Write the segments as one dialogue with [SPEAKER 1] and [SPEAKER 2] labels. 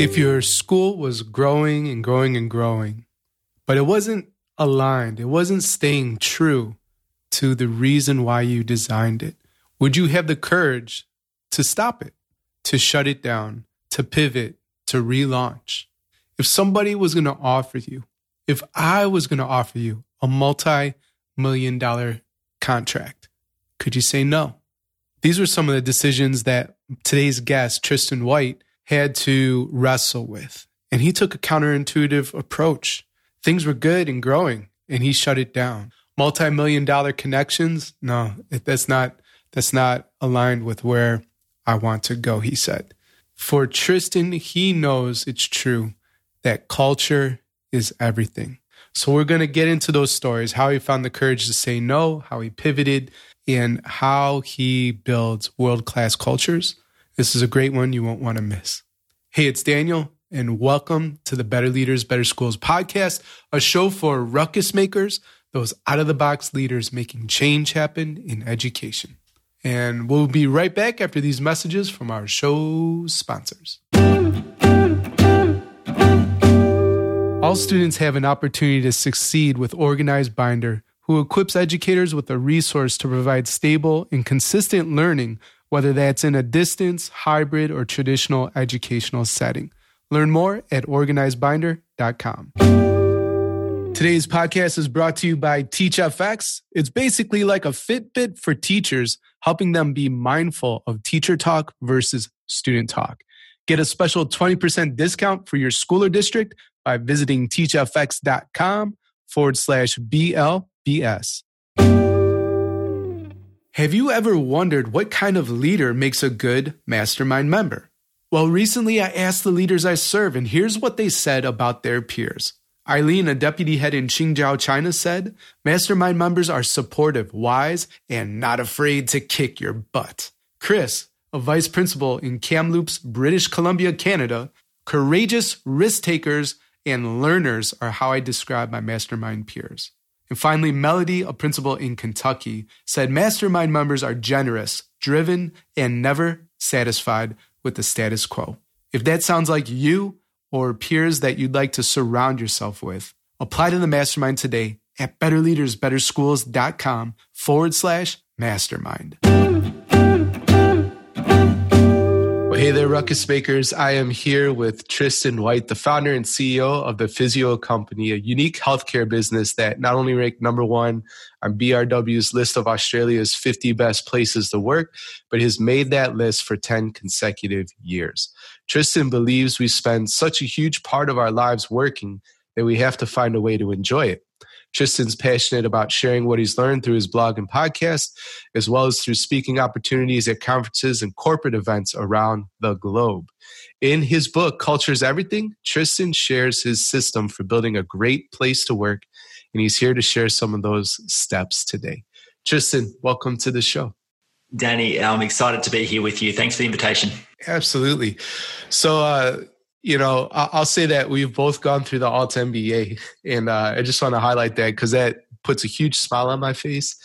[SPEAKER 1] If your school was growing and growing and growing, but it wasn't aligned, it wasn't staying true to the reason why you designed it, would you have the courage to stop it, to shut it down, to pivot, to relaunch? If somebody was going to offer you, if I was going to offer you a multi million dollar contract, could you say no? These were some of the decisions that today's guest, Tristan White, had to wrestle with. And he took a counterintuitive approach. Things were good and growing, and he shut it down. Multi-million dollar connections? No, that's not that's not aligned with where I want to go, he said. For Tristan, he knows it's true that culture is everything. So we're going to get into those stories, how he found the courage to say no, how he pivoted, and how he builds world-class cultures this is a great one you won't want to miss. Hey, it's Daniel, and welcome to the Better Leaders, Better Schools podcast, a show for ruckus makers, those out of the box leaders making change happen in education. And we'll be right back after these messages from our show sponsors. All students have an opportunity to succeed with Organized Binder, who equips educators with a resource to provide stable and consistent learning whether that's in a distance, hybrid, or traditional educational setting. Learn more at organizedbinder.com. Today's podcast is brought to you by TeachFX. It's basically like a Fitbit for teachers, helping them be mindful of teacher talk versus student talk. Get a special 20% discount for your school or district by visiting teachfx.com forward slash BLBS. Have you ever wondered what kind of leader makes a good mastermind member? Well, recently I asked the leaders I serve, and here's what they said about their peers. Eileen, a deputy head in Qingdao, China, said, Mastermind members are supportive, wise, and not afraid to kick your butt. Chris, a vice principal in Kamloops, British Columbia, Canada, courageous risk takers and learners are how I describe my mastermind peers. And finally, Melody, a principal in Kentucky, said mastermind members are generous, driven, and never satisfied with the status quo. If that sounds like you or peers that you'd like to surround yourself with, apply to the mastermind today at betterleadersbetterschools.com forward slash mastermind. Hey there, Ruckus Makers. I am here with Tristan White, the founder and CEO of the Physio Company, a unique healthcare business that not only ranked number one on BRW's list of Australia's 50 best places to work, but has made that list for 10 consecutive years. Tristan believes we spend such a huge part of our lives working that we have to find a way to enjoy it. Tristan's passionate about sharing what he's learned through his blog and podcast, as well as through speaking opportunities at conferences and corporate events around the globe. In his book, Culture's Everything, Tristan shares his system for building a great place to work, and he's here to share some of those steps today. Tristan, welcome to the show.
[SPEAKER 2] Danny, I'm excited to be here with you. Thanks for the invitation.
[SPEAKER 1] Absolutely. So, uh, you know, I'll say that we've both gone through the Alt MBA, and uh, I just want to highlight that because that puts a huge smile on my face,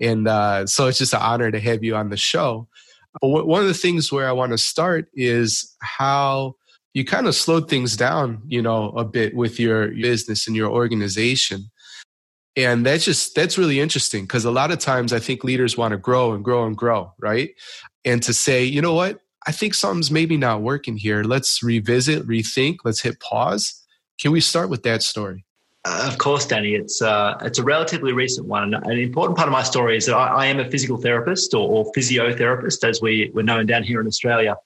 [SPEAKER 1] and uh, so it's just an honor to have you on the show. But one of the things where I want to start is how you kind of slowed things down, you know, a bit with your business and your organization. And that's just, that's really interesting because a lot of times I think leaders want to grow and grow and grow, right? And to say, you know what, I think something's maybe not working here. Let's revisit, rethink, let's hit pause. Can we start with that story?
[SPEAKER 2] Uh, of course, Danny. It's uh, it's a relatively recent one. An important part of my story is that I, I am a physical therapist or, or, physiotherapist, as we, we're known down here in Australia.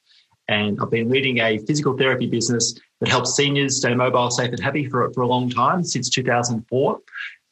[SPEAKER 2] And I've been leading a physical therapy business that helps seniors stay mobile, safe, and happy for, for a long time since 2004.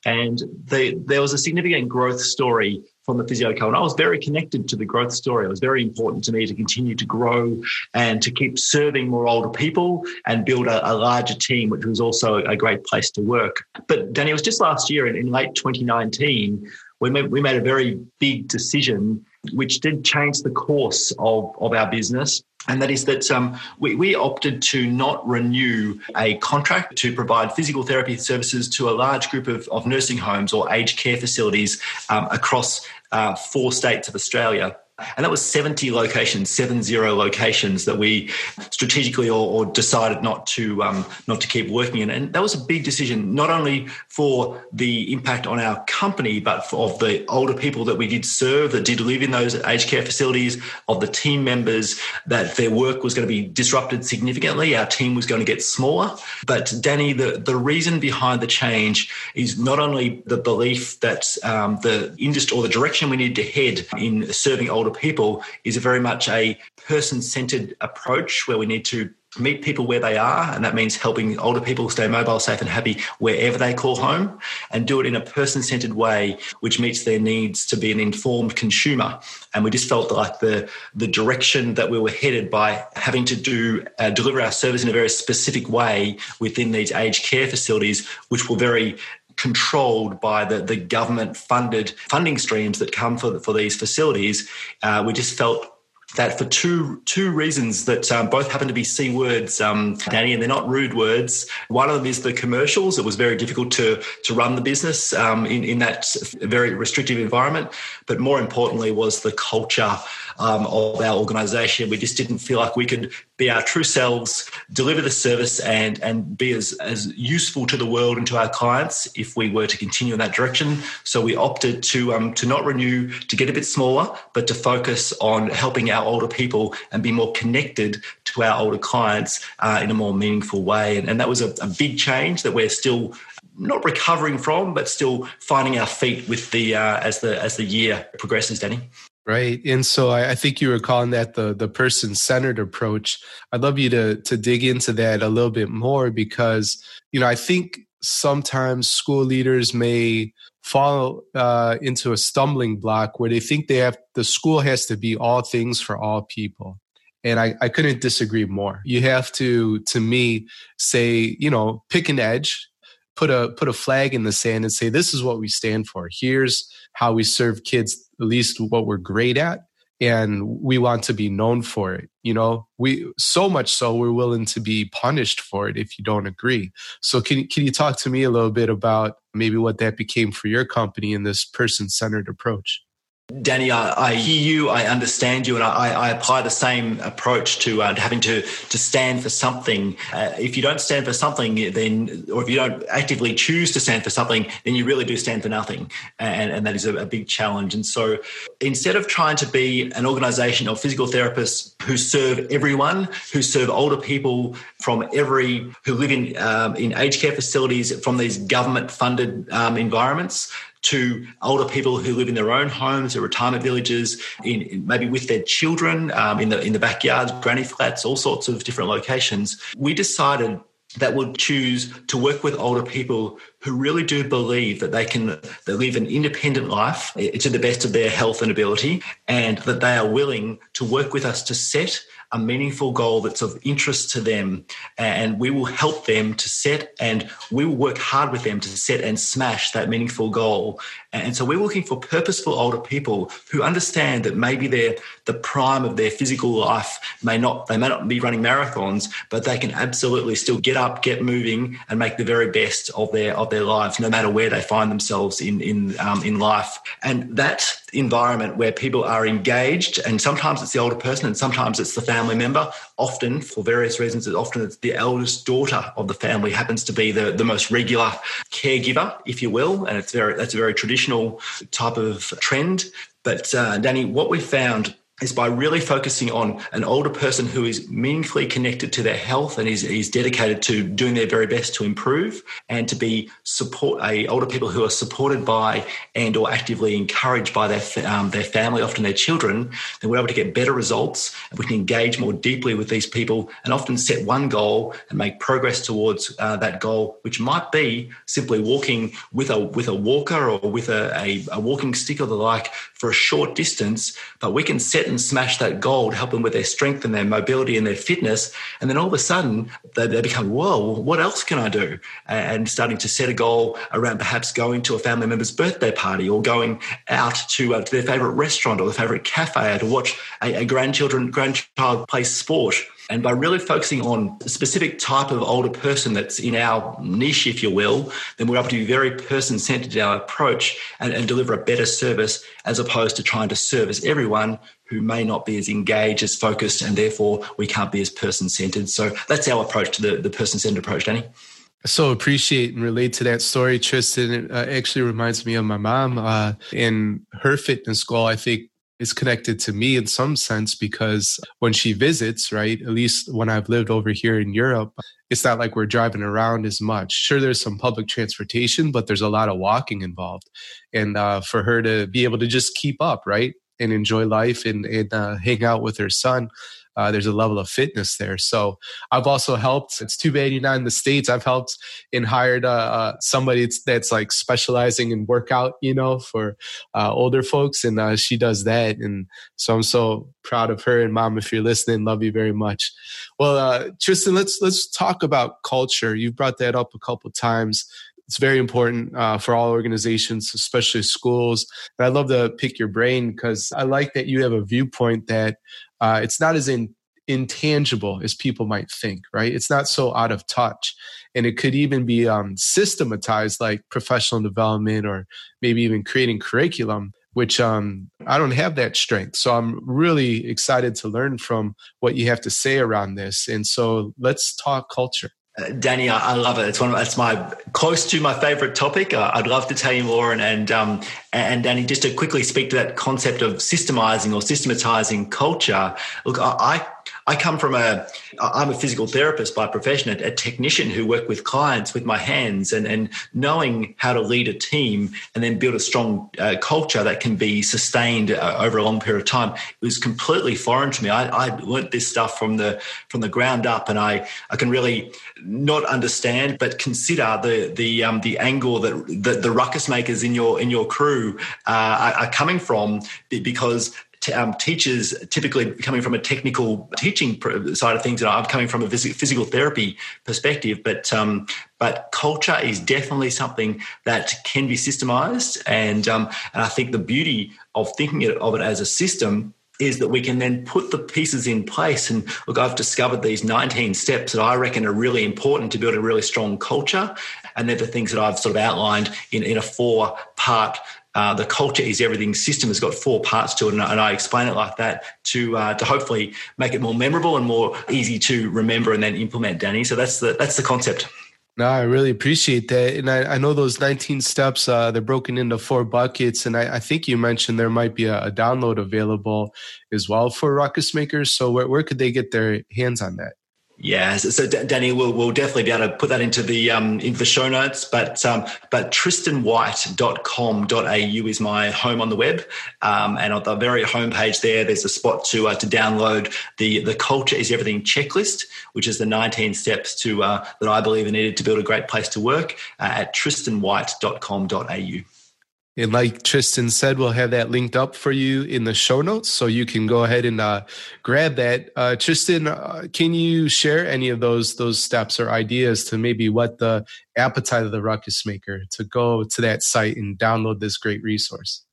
[SPEAKER 2] And the, there was a significant growth story from the physio co. And I was very connected to the growth story. It was very important to me to continue to grow and to keep serving more older people and build a, a larger team, which was also a great place to work. But Danny, it was just last year in, in late 2019, we we made a very big decision which did change the course of, of our business and that is that um, we, we, opted to not renew a contract to provide physical therapy services to a large group of, of nursing homes or aged care facilities um, across uh, four states of Australia. And that was 70 locations, seven zero locations that we strategically or, or decided not to um, not to keep working in. And that was a big decision, not only for the impact on our company, but for, of the older people that we did serve, that did live in those aged care facilities, of the team members, that their work was going to be disrupted significantly. Our team was going to get smaller. But Danny, the, the reason behind the change is not only the belief that um, the industry or the direction we need to head in serving older people is very much a person centered approach where we need to meet people where they are, and that means helping older people stay mobile, safe, and happy wherever they call home, and do it in a person centered way which meets their needs to be an informed consumer. And we just felt like the the direction that we were headed by having to do uh, deliver our service in a very specific way within these aged care facilities, which were very controlled by the, the government funded funding streams that come for, for these facilities, uh, we just felt that for two two reasons that um, both happen to be c words, um, Danny, and they're not rude words. One of them is the commercials. It was very difficult to to run the business um, in in that very restrictive environment. But more importantly, was the culture um, of our organisation. We just didn't feel like we could be our true selves, deliver the service, and and be as as useful to the world and to our clients if we were to continue in that direction. So we opted to um, to not renew, to get a bit smaller, but to focus on helping our older people and be more connected to our older clients uh, in a more meaningful way. And, and that was a, a big change that we're still not recovering from, but still finding our feet with the uh, as the as the year progresses, Danny.
[SPEAKER 1] Right. And so I, I, think you were calling that the the person centered approach. I'd love you to to dig into that a little bit more because, you know, I think sometimes school leaders may fall uh, into a stumbling block where they think they have the school has to be all things for all people. And I, I couldn't disagree more. You have to, to me, say, you know, pick an edge, put a put a flag in the sand and say, this is what we stand for. Here's how we serve kids at least what we're great at and we want to be known for it you know? We so much so we're willing to be punished for it if you don't agree. So can, can you talk to me a little bit about maybe what that became for your company in this person centered approach
[SPEAKER 2] Danny, I, I, hear you, I understand you, and I, I apply the same approach to, uh, having to, to stand for something. Uh, if you don't stand for something, then, or if you don't actively choose to stand for something, then you really do stand for nothing. And, and that is a, a big challenge. And so instead of trying to be an organization of physical therapists who serve everyone, who serve older people from every, who live in, um, in aged care facilities from these government funded um, environments, to older people who live in their own homes or retirement villages, in, in maybe with their children um, in the in the backyards, granny flats, all sorts of different locations. We decided that we'd choose to work with older people who really do believe that they can they live an independent life to the best of their health and ability and that they are willing to work with us to set a meaningful goal that's of interest to them. And we will help them to set and we will work hard with them to set and smash that meaningful goal. And so we're looking for purposeful older people who understand that maybe they're the prime of their physical life may not, they may not be running marathons, but they can absolutely still get up, get moving and make the very best of their, of their lives, no matter where they find themselves in, in, um, in life. And that environment where people are engaged and sometimes it's the older person and sometimes it's the family member often for various reasons it's often it's the eldest daughter of the family happens to be the, the most regular caregiver if you will and it's very that's very traditional type of trend. But uh, danny what we found is by really focusing on an older person who is meaningfully connected to their health and is, is dedicated to doing their very best to improve and to be support a older people who are supported by and or actively encouraged by their um, their family often their children then we're able to get better results and we can engage more deeply with these people and often set one goal and make progress towards uh, that goal which might be simply walking with a with a walker or with a, a, a walking stick or the like for a short distance but we can set smash that goal to help them with their strength and their mobility and their fitness. And then all of a sudden, they, they become, whoa, what else can I do? And starting to set a goal around perhaps going to a family member's birthday party or going out to, uh, to their favorite restaurant or their favorite cafe to watch a, a grandchildren, grandchild play sport And by really focusing on a specific type of older person that's in our niche, if you will, then we're able to be very person centered in our approach and, and deliver a better service as opposed to trying to service everyone who may not be as engaged, as focused, and therefore we can't be as person centered. So that's our approach to the, the person centered approach, Danny.
[SPEAKER 1] I so appreciate and relate to that story, Tristan. It uh, actually reminds me of my mom. Uh, in her fitness goal, I think is connected to me in some sense because when she visits, right, at least when I've lived over here in Europe, it's not like we're driving around as much. Sure, there's some public transportation, but there's a lot of walking involved. And uh, for her to be able to just keep up, right, and enjoy life and, and uh, hang out with her son, uh, there's a level of fitness there. So I've also helped. It's too bad you're not in the states. I've helped and hired uh, uh, somebody that's like specializing in workout, you know, for uh, older folks, and uh, she does that. And so I'm so proud of her. And mom, if you're listening, love you very much. Well, uh, Tristan, let's let's talk about culture. You've brought that up a couple times it's very important uh, for all organizations, especially schools. And I'd love to pick your brain because I like that you have a viewpoint that uh, it's not as in, intangible as people might think, right? It's not so out of touch. And it could even be um, systematized like professional development or maybe even creating curriculum, which um, I don't have that strength. So I'm really excited to learn from what you have to say around this. And so let's talk culture.
[SPEAKER 2] Uh, Danny, I, I, love it. It's one. Of, it's my close to my favorite topic. Uh, I'd love to tell you more. And and um, and Danny, just to quickly speak to that concept of systemizing or systematizing culture. Look, I I come from a, I'm a physical therapist by profession, a, technician who work with clients with my hands and, and knowing how to lead a team and then build a strong uh, culture that can be sustained uh, over a long period of time it was completely foreign to me. I, I learned this stuff from the, from the ground up and I, I can really not understand, but consider the, the, um, the angle that the, the ruckus makers in your, in your crew uh, are, are coming from because um, teachers typically coming from a technical teaching side of things, and I'm coming from a physical therapy perspective. But um, but culture is definitely something that can be systemized, and um, and I think the beauty of thinking of it as a system is that we can then put the pieces in place. And look, I've discovered these 19 steps that I reckon are really important to build a really strong culture. And they're the things that I've sort of outlined in, in a four part uh, the culture is everything system has got four parts to it, and, and I explain it like that to uh, to hopefully make it more memorable and more easy to remember and then implement. Danny, so that's the that's the concept.
[SPEAKER 1] No, I really appreciate that, and I, I know those 19 steps. Uh, they're broken into four buckets, and I, I think you mentioned there might be a, a, download available as well for Ruckus Makers. So where, where could they get their hands on that?
[SPEAKER 2] Yeah, so, so Danny, we'll, we'll definitely be able to put that into the um, into the show notes. But um, but tristanwhite.com.au is my home on the web, um, and on the very homepage there, there's a spot to uh, to download the the culture is everything checklist, which is the 19 steps to uh, that I believe are needed to build a great place to work uh, at tristanwhite.com.au.
[SPEAKER 1] And like Tristan said, we'll have that linked up for you in the show notes, so you can go ahead and uh, grab that. Uh, Tristan, uh, can you share any of those those steps or ideas to maybe what the appetite of the ruckus maker to go to that site and download this great resource?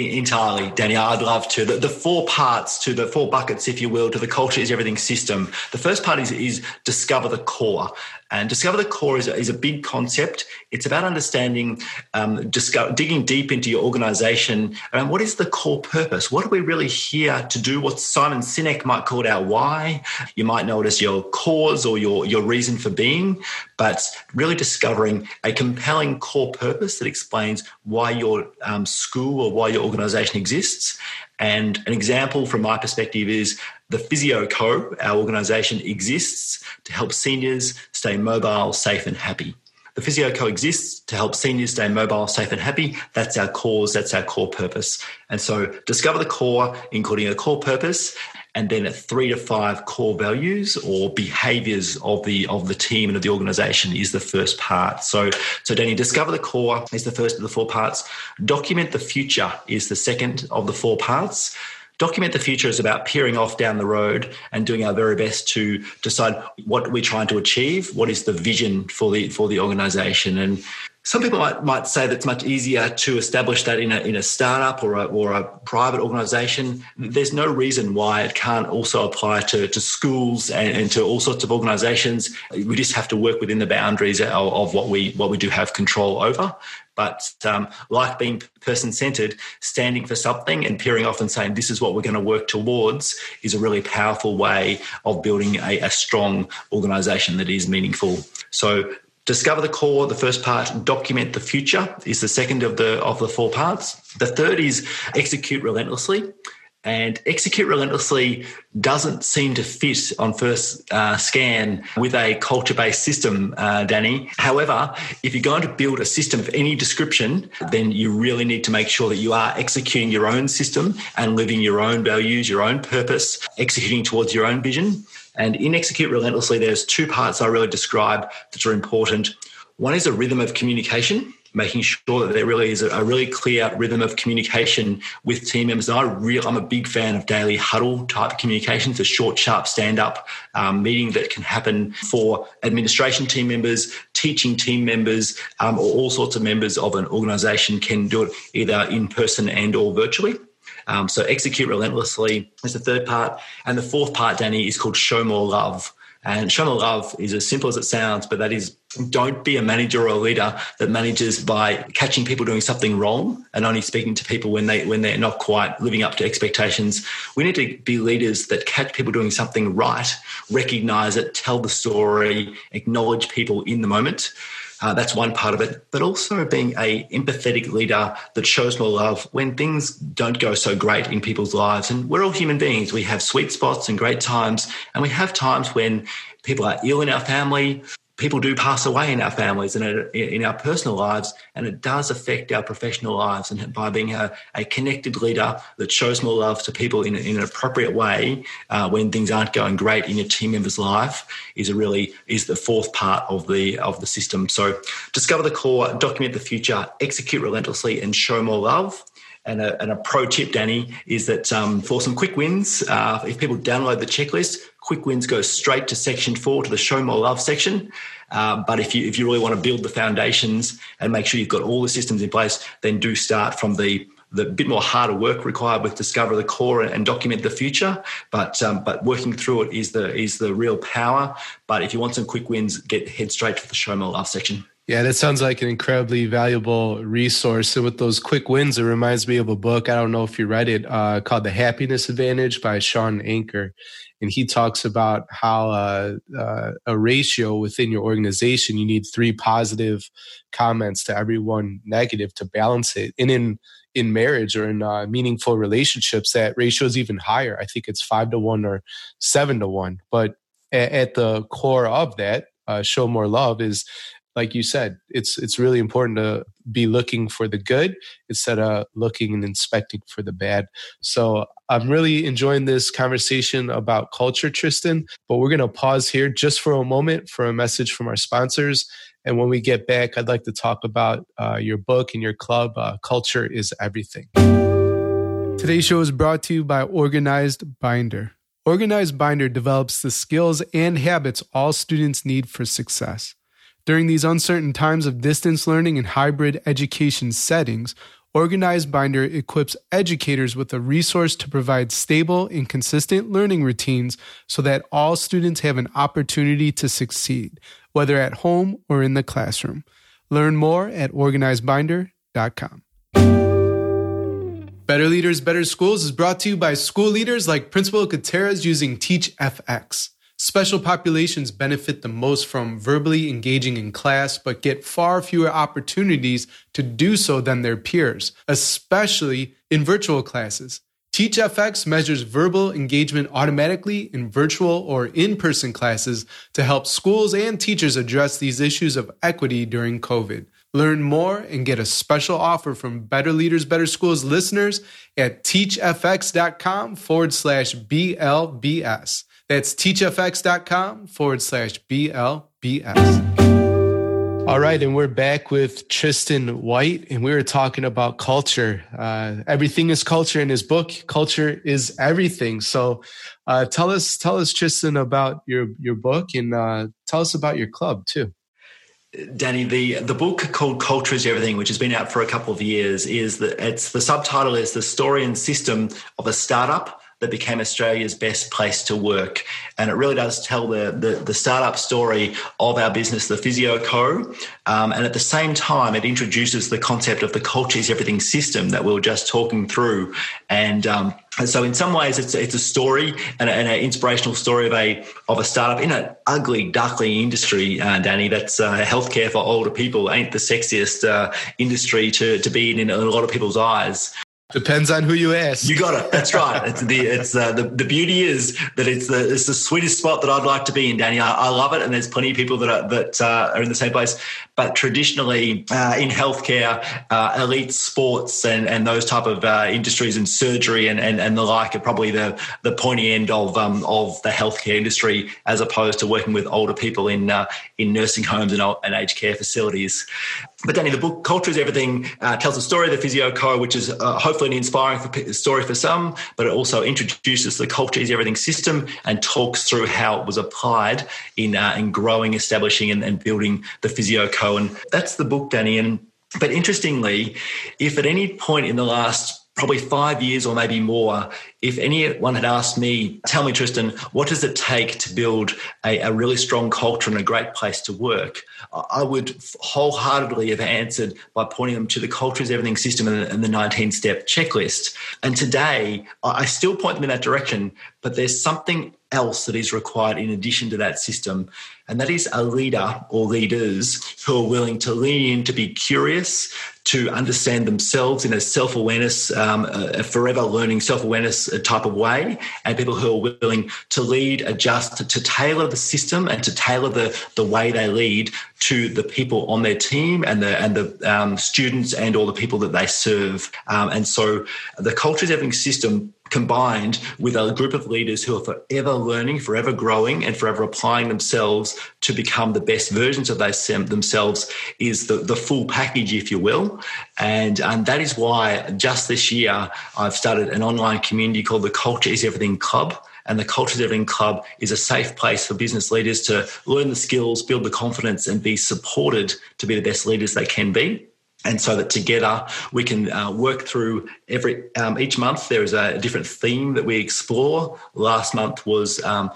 [SPEAKER 2] Entirely, Danny. I'd love to. The, the, four parts to the four buckets, if you will, to the culture is everything system. The first part is, is discover the core. And discover the core is a, is a big concept. It's about understanding, um, discover, digging deep into your organization around what is the core purpose? What are we really here to do? What Simon Sinek might call our why. You might know it as your cause or your, your reason for being, but really discovering a compelling core purpose that explains why your um, school or why your organization exists. And an example from my perspective is the Physio Co, our organisation, exists to help seniors stay mobile, safe, and happy. The Physio Co exists to help seniors stay mobile, safe, and happy. That's our cause, that's our core purpose. And so discover the core, including a core purpose, and then a three to five core values or behaviors of the of the team and of the organization is the first part. So so Danny, discover the core is the first of the four parts. Document the future is the second of the four parts. Document the future is about peering off down the road and doing our very best to decide what we're trying to achieve, what is the vision for the for the organization. And some people might, might say that it's much easier to establish that in a, in a startup or a, or a private organization. There's no reason why it can't also apply to, to schools and, and to all sorts of organizations. We just have to work within the boundaries of, of what we what we do have control over. But um, like being person centered, standing for something and peering off and saying, this is what we're going to work towards is a really powerful way of building a, a strong organization that is meaningful. So Discover the core, the first part, document the future is the second of the of the four parts. The third is execute relentlessly. And execute relentlessly doesn't seem to fit on first uh, scan with a culture based system, uh, Danny. However, if you're going to build a system of any description, then you really need to make sure that you are executing your own system and living your own values, your own purpose, executing towards your own vision. And in Execute Relentlessly, there's two parts I really describe that are important. One is a rhythm of communication, making sure that there really is a, really clear rhythm of communication with team members. And I real, I'm a big fan of daily huddle type communications, a short, sharp stand up um, meeting that can happen for administration team members, teaching team members, um, or all sorts of members of an organization can do it either in person and or virtually. Um, so execute relentlessly is the third part. And the fourth part, Danny, is called show more love. And more love is as simple as it sounds, but that is don't be a manager or a leader that manages by catching people doing something wrong and only speaking to people when they when they're not quite living up to expectations. We need to be leaders that catch people doing something right, recognize it, tell the story, acknowledge people in the moment. Uh, that's one part of it, but also being a empathetic leader that shows more love when things don't go so great in people's lives. And we're all human beings. We have sweet spots and great times, and we have times when people are ill in our family people do pass away in our families and in our personal lives, and it does affect our professional lives. And by being a, a connected leader that shows more love to people in, in an appropriate way uh, when things aren't going great in your team member's life is a really is the fourth part of the of the system. So discover the core, document the future, execute relentlessly, and show more love. And a, and a, pro tip, Danny, is that um, for some quick wins, uh, if people download the checklist, quick wins go straight to section four to the show more love section. Uh, but if you if you really want to build the foundations and make sure you've got all the systems in place, then do start from the the bit more harder work required with discover the core and document the future. But um, but working through it is the is the real power. But if you want some quick wins, get head straight to the show more love section.
[SPEAKER 1] Yeah, that sounds like an incredibly valuable resource. And with those quick wins, it reminds me of a book. I don't know if you read it, uh, called The Happiness Advantage by Shawn Achor. And he talks about how uh, uh, a ratio within your organization, you need three positive comments to every one negative to balance it. And in in marriage or in uh, meaningful relationships, that ratio is even higher. I think it's five to one or seven to one. But at, at the core of that, uh, show more love is like you said, it's it's really important to be looking for the good instead of looking and inspecting for the bad. So I'm really enjoying this conversation about culture, Tristan. But we're going to pause here just for a moment for a message from our sponsors. And when we get back, I'd like to talk about uh, your book and your club. Uh, culture is everything. Today's show is brought to you by Organized Binder. Organized Binder develops the skills and habits all students need for success. During these uncertain times of distance learning and hybrid education settings, Organized Binder equips educators with a resource to provide stable and consistent learning routines so that all students have an opportunity to succeed, whether at home or in the classroom. Learn more at organizedbinder.com. Better Leaders, Better Schools is brought to you by school leaders like Principal Gutierrez using TeachFX. Special populations benefit the most from verbally engaging in class, but get far fewer opportunities to do so than their peers, especially in virtual classes. TeachFX measures verbal engagement automatically in virtual or in person classes to help schools and teachers address these issues of equity during COVID. Learn more and get a special offer from Better Leaders, Better Schools listeners at teachfx.com forward slash BLBS. That's teachfx.com forward slash BLBS. All right, and we're back with Tristan White, and we were talking about culture. Uh, everything is culture in his book. Culture is everything. So, uh, tell us, tell us, Tristan, about your your book, and uh, tell us about your club too.
[SPEAKER 2] Danny, the the book called Culture is Everything, which has been out for a couple of years, is that it's the subtitle is the story and system of a startup that became Australia's best place to work. And it really does tell the, the, the startup story of our business, the Physio Co. Um, and at the same time, it introduces the concept of the culture is everything system that we were just talking through. And, um, and so in some ways it's, it's a story and, and, an inspirational story of a, of a startup in an ugly, duckling industry, uh, Danny, that's uh, healthcare for older people ain't the sexiest uh, industry to, to be in in a lot of people's eyes.
[SPEAKER 1] Depends on who you ask.
[SPEAKER 2] You got it. That's right. It's the it's uh, the the beauty is that it's the it's the sweetest spot that I'd like to be in, Danny. I, I love it, and there's plenty of people that are that uh, are in the same place. But traditionally, uh, in healthcare, uh, elite sports and and those type of uh, industries and surgery and, and and the like are probably the the pointy end of um, of the healthcare industry, as opposed to working with older people in uh, in nursing homes and, and aged care facilities. But Danny, the book Culture is Everything uh, tells the story of the Physio Co, which is uh, hopefully an inspiring story for some, but it also introduces the Culture is Everything system and talks through how it was applied in, uh, in growing, establishing, and, and building the Physio Co. And that's the book, Danny. And but interestingly, if at any point in the last probably five years or maybe more, if anyone had asked me, tell me, Tristan, what does it take to build a, a, really strong culture and a great place to work? I would wholeheartedly have answered by pointing them to the culture is everything system and the 19 step checklist. And today, I still point them in that direction, but there's something else that is required in addition to that system. And that is a leader or leaders who are willing to lean in, to be curious, to understand themselves in a self awareness, um, a forever learning self awareness uh, type of way, and people who are willing to lead, adjust, to, to, tailor the system and to tailor the, the way they lead to the people on their team and the and the um, students and all the people that they serve. Um, and so the culture is everything system combined with a group of leaders who are forever learning, forever growing, and forever applying themselves to become the best versions of themselves is the, the full package, if you will. And, and that is why just this year I've started an online community called the Culture is Everything Club. And the Culture is Everything Club is a safe place for business leaders to learn the skills, build the confidence, and be supported to be the best leaders they can be and so that together we can uh, work through every um, each month there is a different theme that we explore last month was um,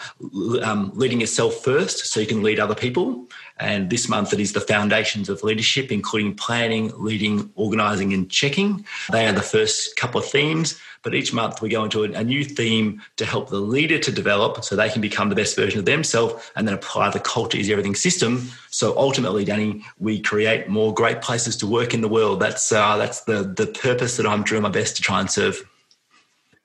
[SPEAKER 2] um, leading yourself first so you can lead other people and this month it is the foundations of leadership including planning leading organizing and checking they are the first couple of themes but each month we go into a, a, new theme to help the leader to develop so they can become the best version of themselves and then apply the culture is everything system. So ultimately, Danny, we create more great places to work in the world. That's uh, that's the the purpose that I'm doing my best to try and serve.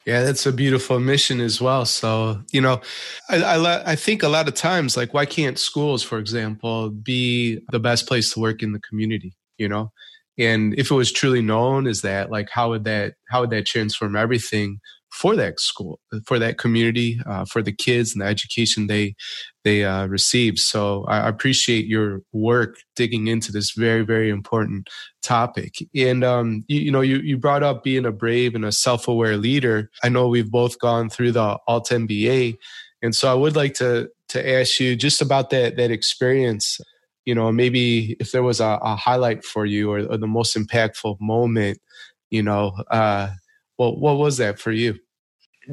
[SPEAKER 1] Yeah, that's a beautiful mission as well. So, you know, I, I, I, think a lot of times, like, why can't schools, for example, be the best place to work in the community? You know, and if it was truly known as that like how would that how would that transform everything for that school for that community uh, for the kids and the education they they uh, receive. So I appreciate your work digging into this very very important topic. And um, you, you know you, you brought up being a brave and a self-aware leader. I know we've both gone through the alt mba and so i would like to to ask you just about that that experience. You know maybe if there was a, a highlight for you or, or, the most impactful moment you know uh what what was that for you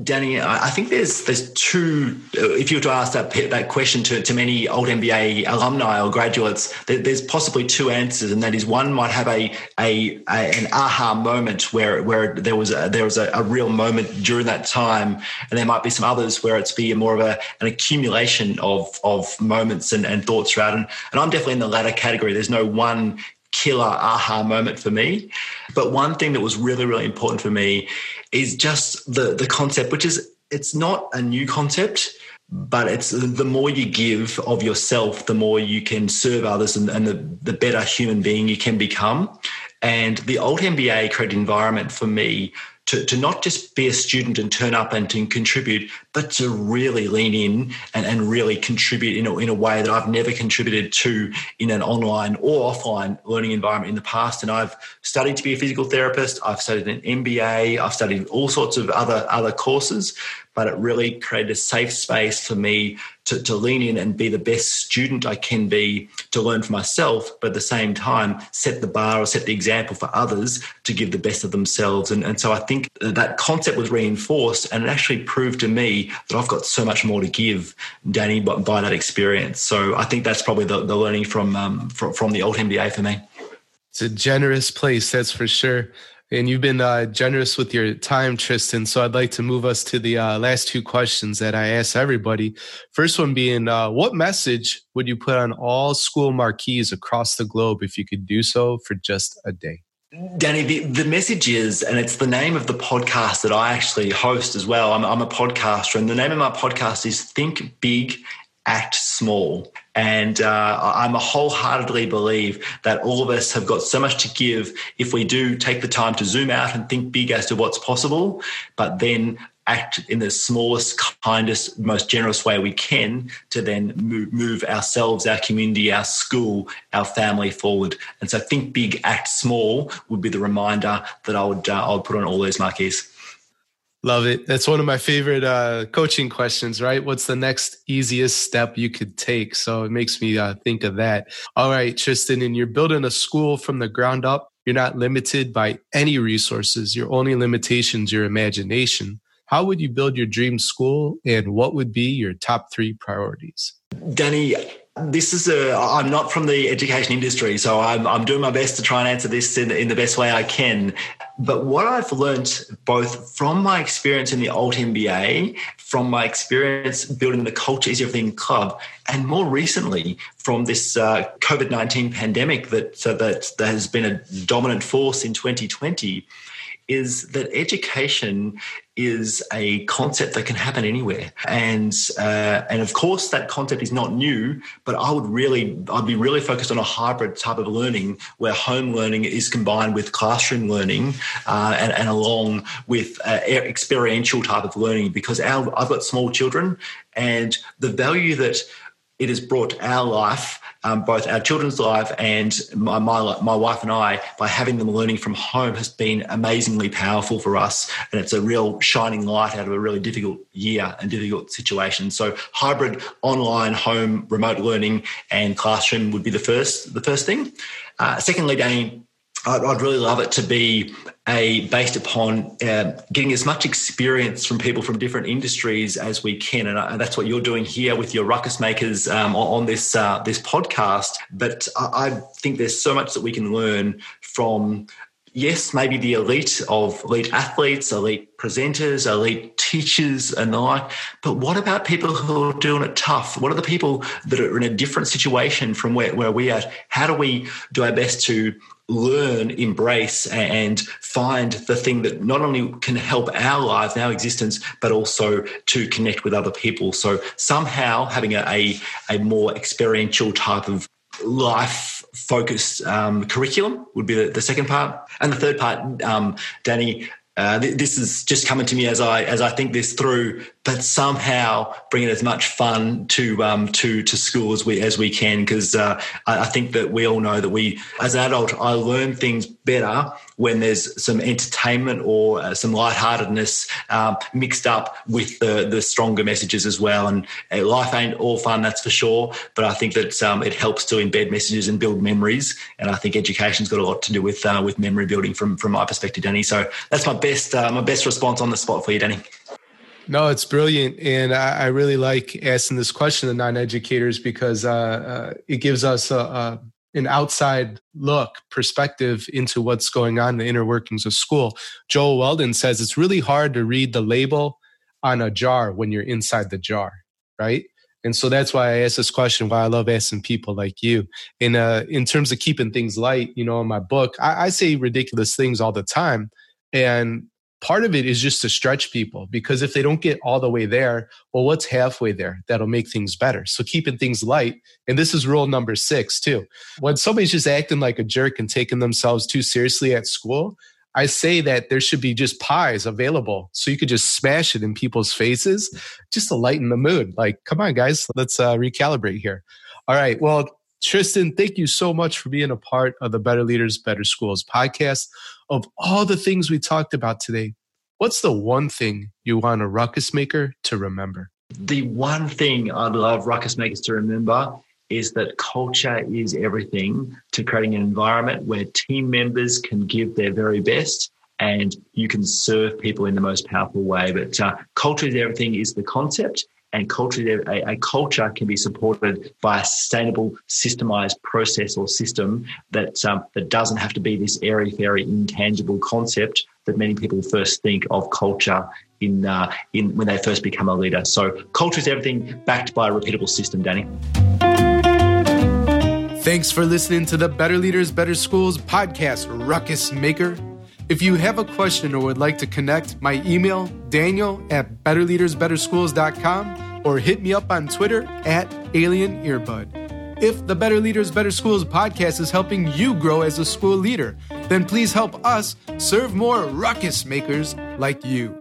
[SPEAKER 2] Danny, I think there's there's two. Uh, if you were to ask that that question to, to many Alt MBA alumni or graduates, there, there's possibly two answers, and that is one might have a, a, a an aha moment where where there was a, there was a, a, real moment during that time, and there might be some others where it's be more of a, an accumulation of of moments and, and thoughts throughout. And, and I'm definitely in the latter category. There's no one killer aha moment for me. But one thing that was really, really important for me is just the the concept, which is it's not a new concept, but it's the more you give of yourself, the more you can serve others and, and the, the better human being you can become. And the alt MBA credit environment for me to, to not just be a student and turn up and to contribute, but to really lean in and, and really contribute in a, in a way that I've never contributed to in an online or offline learning environment in the past. And I've studied to be a physical therapist. I've studied an MBA. I've studied all sorts of other, other courses. But it really created a safe space for me to, to lean in and be the best student I can be to learn for myself, but at the same time, set the bar or set the example for others to give the best of themselves. And, and so I think that concept was reinforced and it actually proved to me that I've got so much more to give, Danny, by, by that experience. So I think that's probably the, the learning from, um, from, from the Alt MBA for me.
[SPEAKER 1] It's a generous place, that's for sure. And you've been uh, generous with your time, Tristan. So I'd like to move us to the uh, last two questions that I ask everybody. First one being, uh, what message would you put on all school marquees across the globe if you could do so for just a day?
[SPEAKER 2] Danny, the, the message is, and it's the name of the podcast that I actually host as well. I'm, I'm a podcaster, and the name of my podcast is Think Big act small. And uh, I'm a wholeheartedly believe that all of us have got so much to give if we do take the time to zoom out and think big as to what's possible, but then act in the smallest, kindest, most generous way we can to then move, move ourselves, our community, our school, our family forward. And so think big, act small would be the reminder that I would, uh, I would put on all those marquees.
[SPEAKER 1] Love it. That's one of my favorite uh, coaching questions, right? What's the next easiest step you could take? So it makes me uh, think of that. All right, Tristan, and you're building a school from the ground up. You're not limited by any resources. Your only limitations, your imagination. How would you build your dream school and what would be your top three priorities?
[SPEAKER 2] Danny, this is a i'm not from the education industry so i'm, I'm doing my best to try and answer this in, in the best way i can but what i've learned both from my experience in the alt mba from my experience building the culture is everything club and more recently from this uh, covid-19 pandemic that, uh, that that has been a dominant force in 2020 is that education is a concept that can happen anywhere, and uh, and of course that concept is not new. But I would really, I'd be really focused on a hybrid type of learning where home learning is combined with classroom learning, uh, and, and along with uh, experiential type of learning. Because our, I've got small children, and the value that it has brought our life um, both our children's life and my, my, my wife and I, by having them learning from home, has been amazingly powerful for us. And it's a real shining light out of a really difficult year and difficult situation. So hybrid online, home, remote learning and classroom would be the first, the first thing. Uh, secondly, Danny, I'd, I'd, really love it to be a based upon uh, getting as much experience from people from different industries as we can, and, and that's what you're doing here with your ruckus makers um, on, on, this uh, this podcast. But I, I think there's so much that we can learn from yes, maybe the elite of elite athletes, elite presenters, elite teachers, and the like. But what about people who are doing it tough? What are the people that are in a different situation from where, where we are? How do we do our best to learn, embrace, and find the thing that not only can help our lives, our existence, but also to connect with other people. So somehow having a, a, more experiential type of life focused um, curriculum would be the, the, second part. And the third part, um, Danny, uh, th- this is just coming to me as I as I think this through but somehow bringing as much fun to um, to to school as we as we can because uh, I, I, think that we all know that we as an adult I learn things better when there's some entertainment or uh, some lightheartedness um, mixed up with the the stronger messages as well. And uh, life ain't all fun that's for sure but I think that um, it helps to embed messages and build memories. And I think education's got a lot to do with uh, with memory building from from my perspective Danny. So that's my best uh, my best response on the spot for you Danny.
[SPEAKER 1] No, it's brilliant, and I, I, really like asking this question to non-educators because uh, uh, it gives us a, a, an outside look perspective into what's going on in the inner workings of school. Joel Weldon says it's really hard to read the label on a jar when you're inside the jar, right? And so that's why I ask this question. Why I love asking people like you. In uh, in terms of keeping things light, you know, in my book, I, I say ridiculous things all the time, and part of it is just to stretch people because if they don't get all the way there, well, what's halfway there that'll make things better? So keeping things light. And this is rule number six, too. When somebody's just acting like a jerk and taking themselves too seriously at school, I say that there should be just pies available so you could just smash it in people's faces just to lighten the mood. Like, come on, guys, let's uh, recalibrate here. All right. Well, Tristan, thank you so much for being a part of the Better Leaders, Better Schools podcast. Of all the things we talked about today, What's the one thing you want a ruckus maker to remember?
[SPEAKER 2] The one thing I'd love ruckus makers to remember is that culture is everything to creating an environment where team members can give their very best and you can serve people in the most powerful way. But uh, culture is everything is the concept, and culture a, a, culture can be supported by a sustainable, systemized process or system that um, that doesn't have to be this airy fairy, intangible concept that many people first think of culture in uh, in when they first become a leader. So culture is everything, backed by a repeatable system. Danny.
[SPEAKER 1] Thanks for listening to the Better Leaders, Better Schools podcast, Ruckus Maker. If you have a question or would like to connect, my email, daniel at betterleadersbetterschools.com or hit me up on Twitter at Alien Earbud. If the Better Leaders, Better Schools podcast is helping you grow as a school leader, then please help us serve more ruckus makers like you.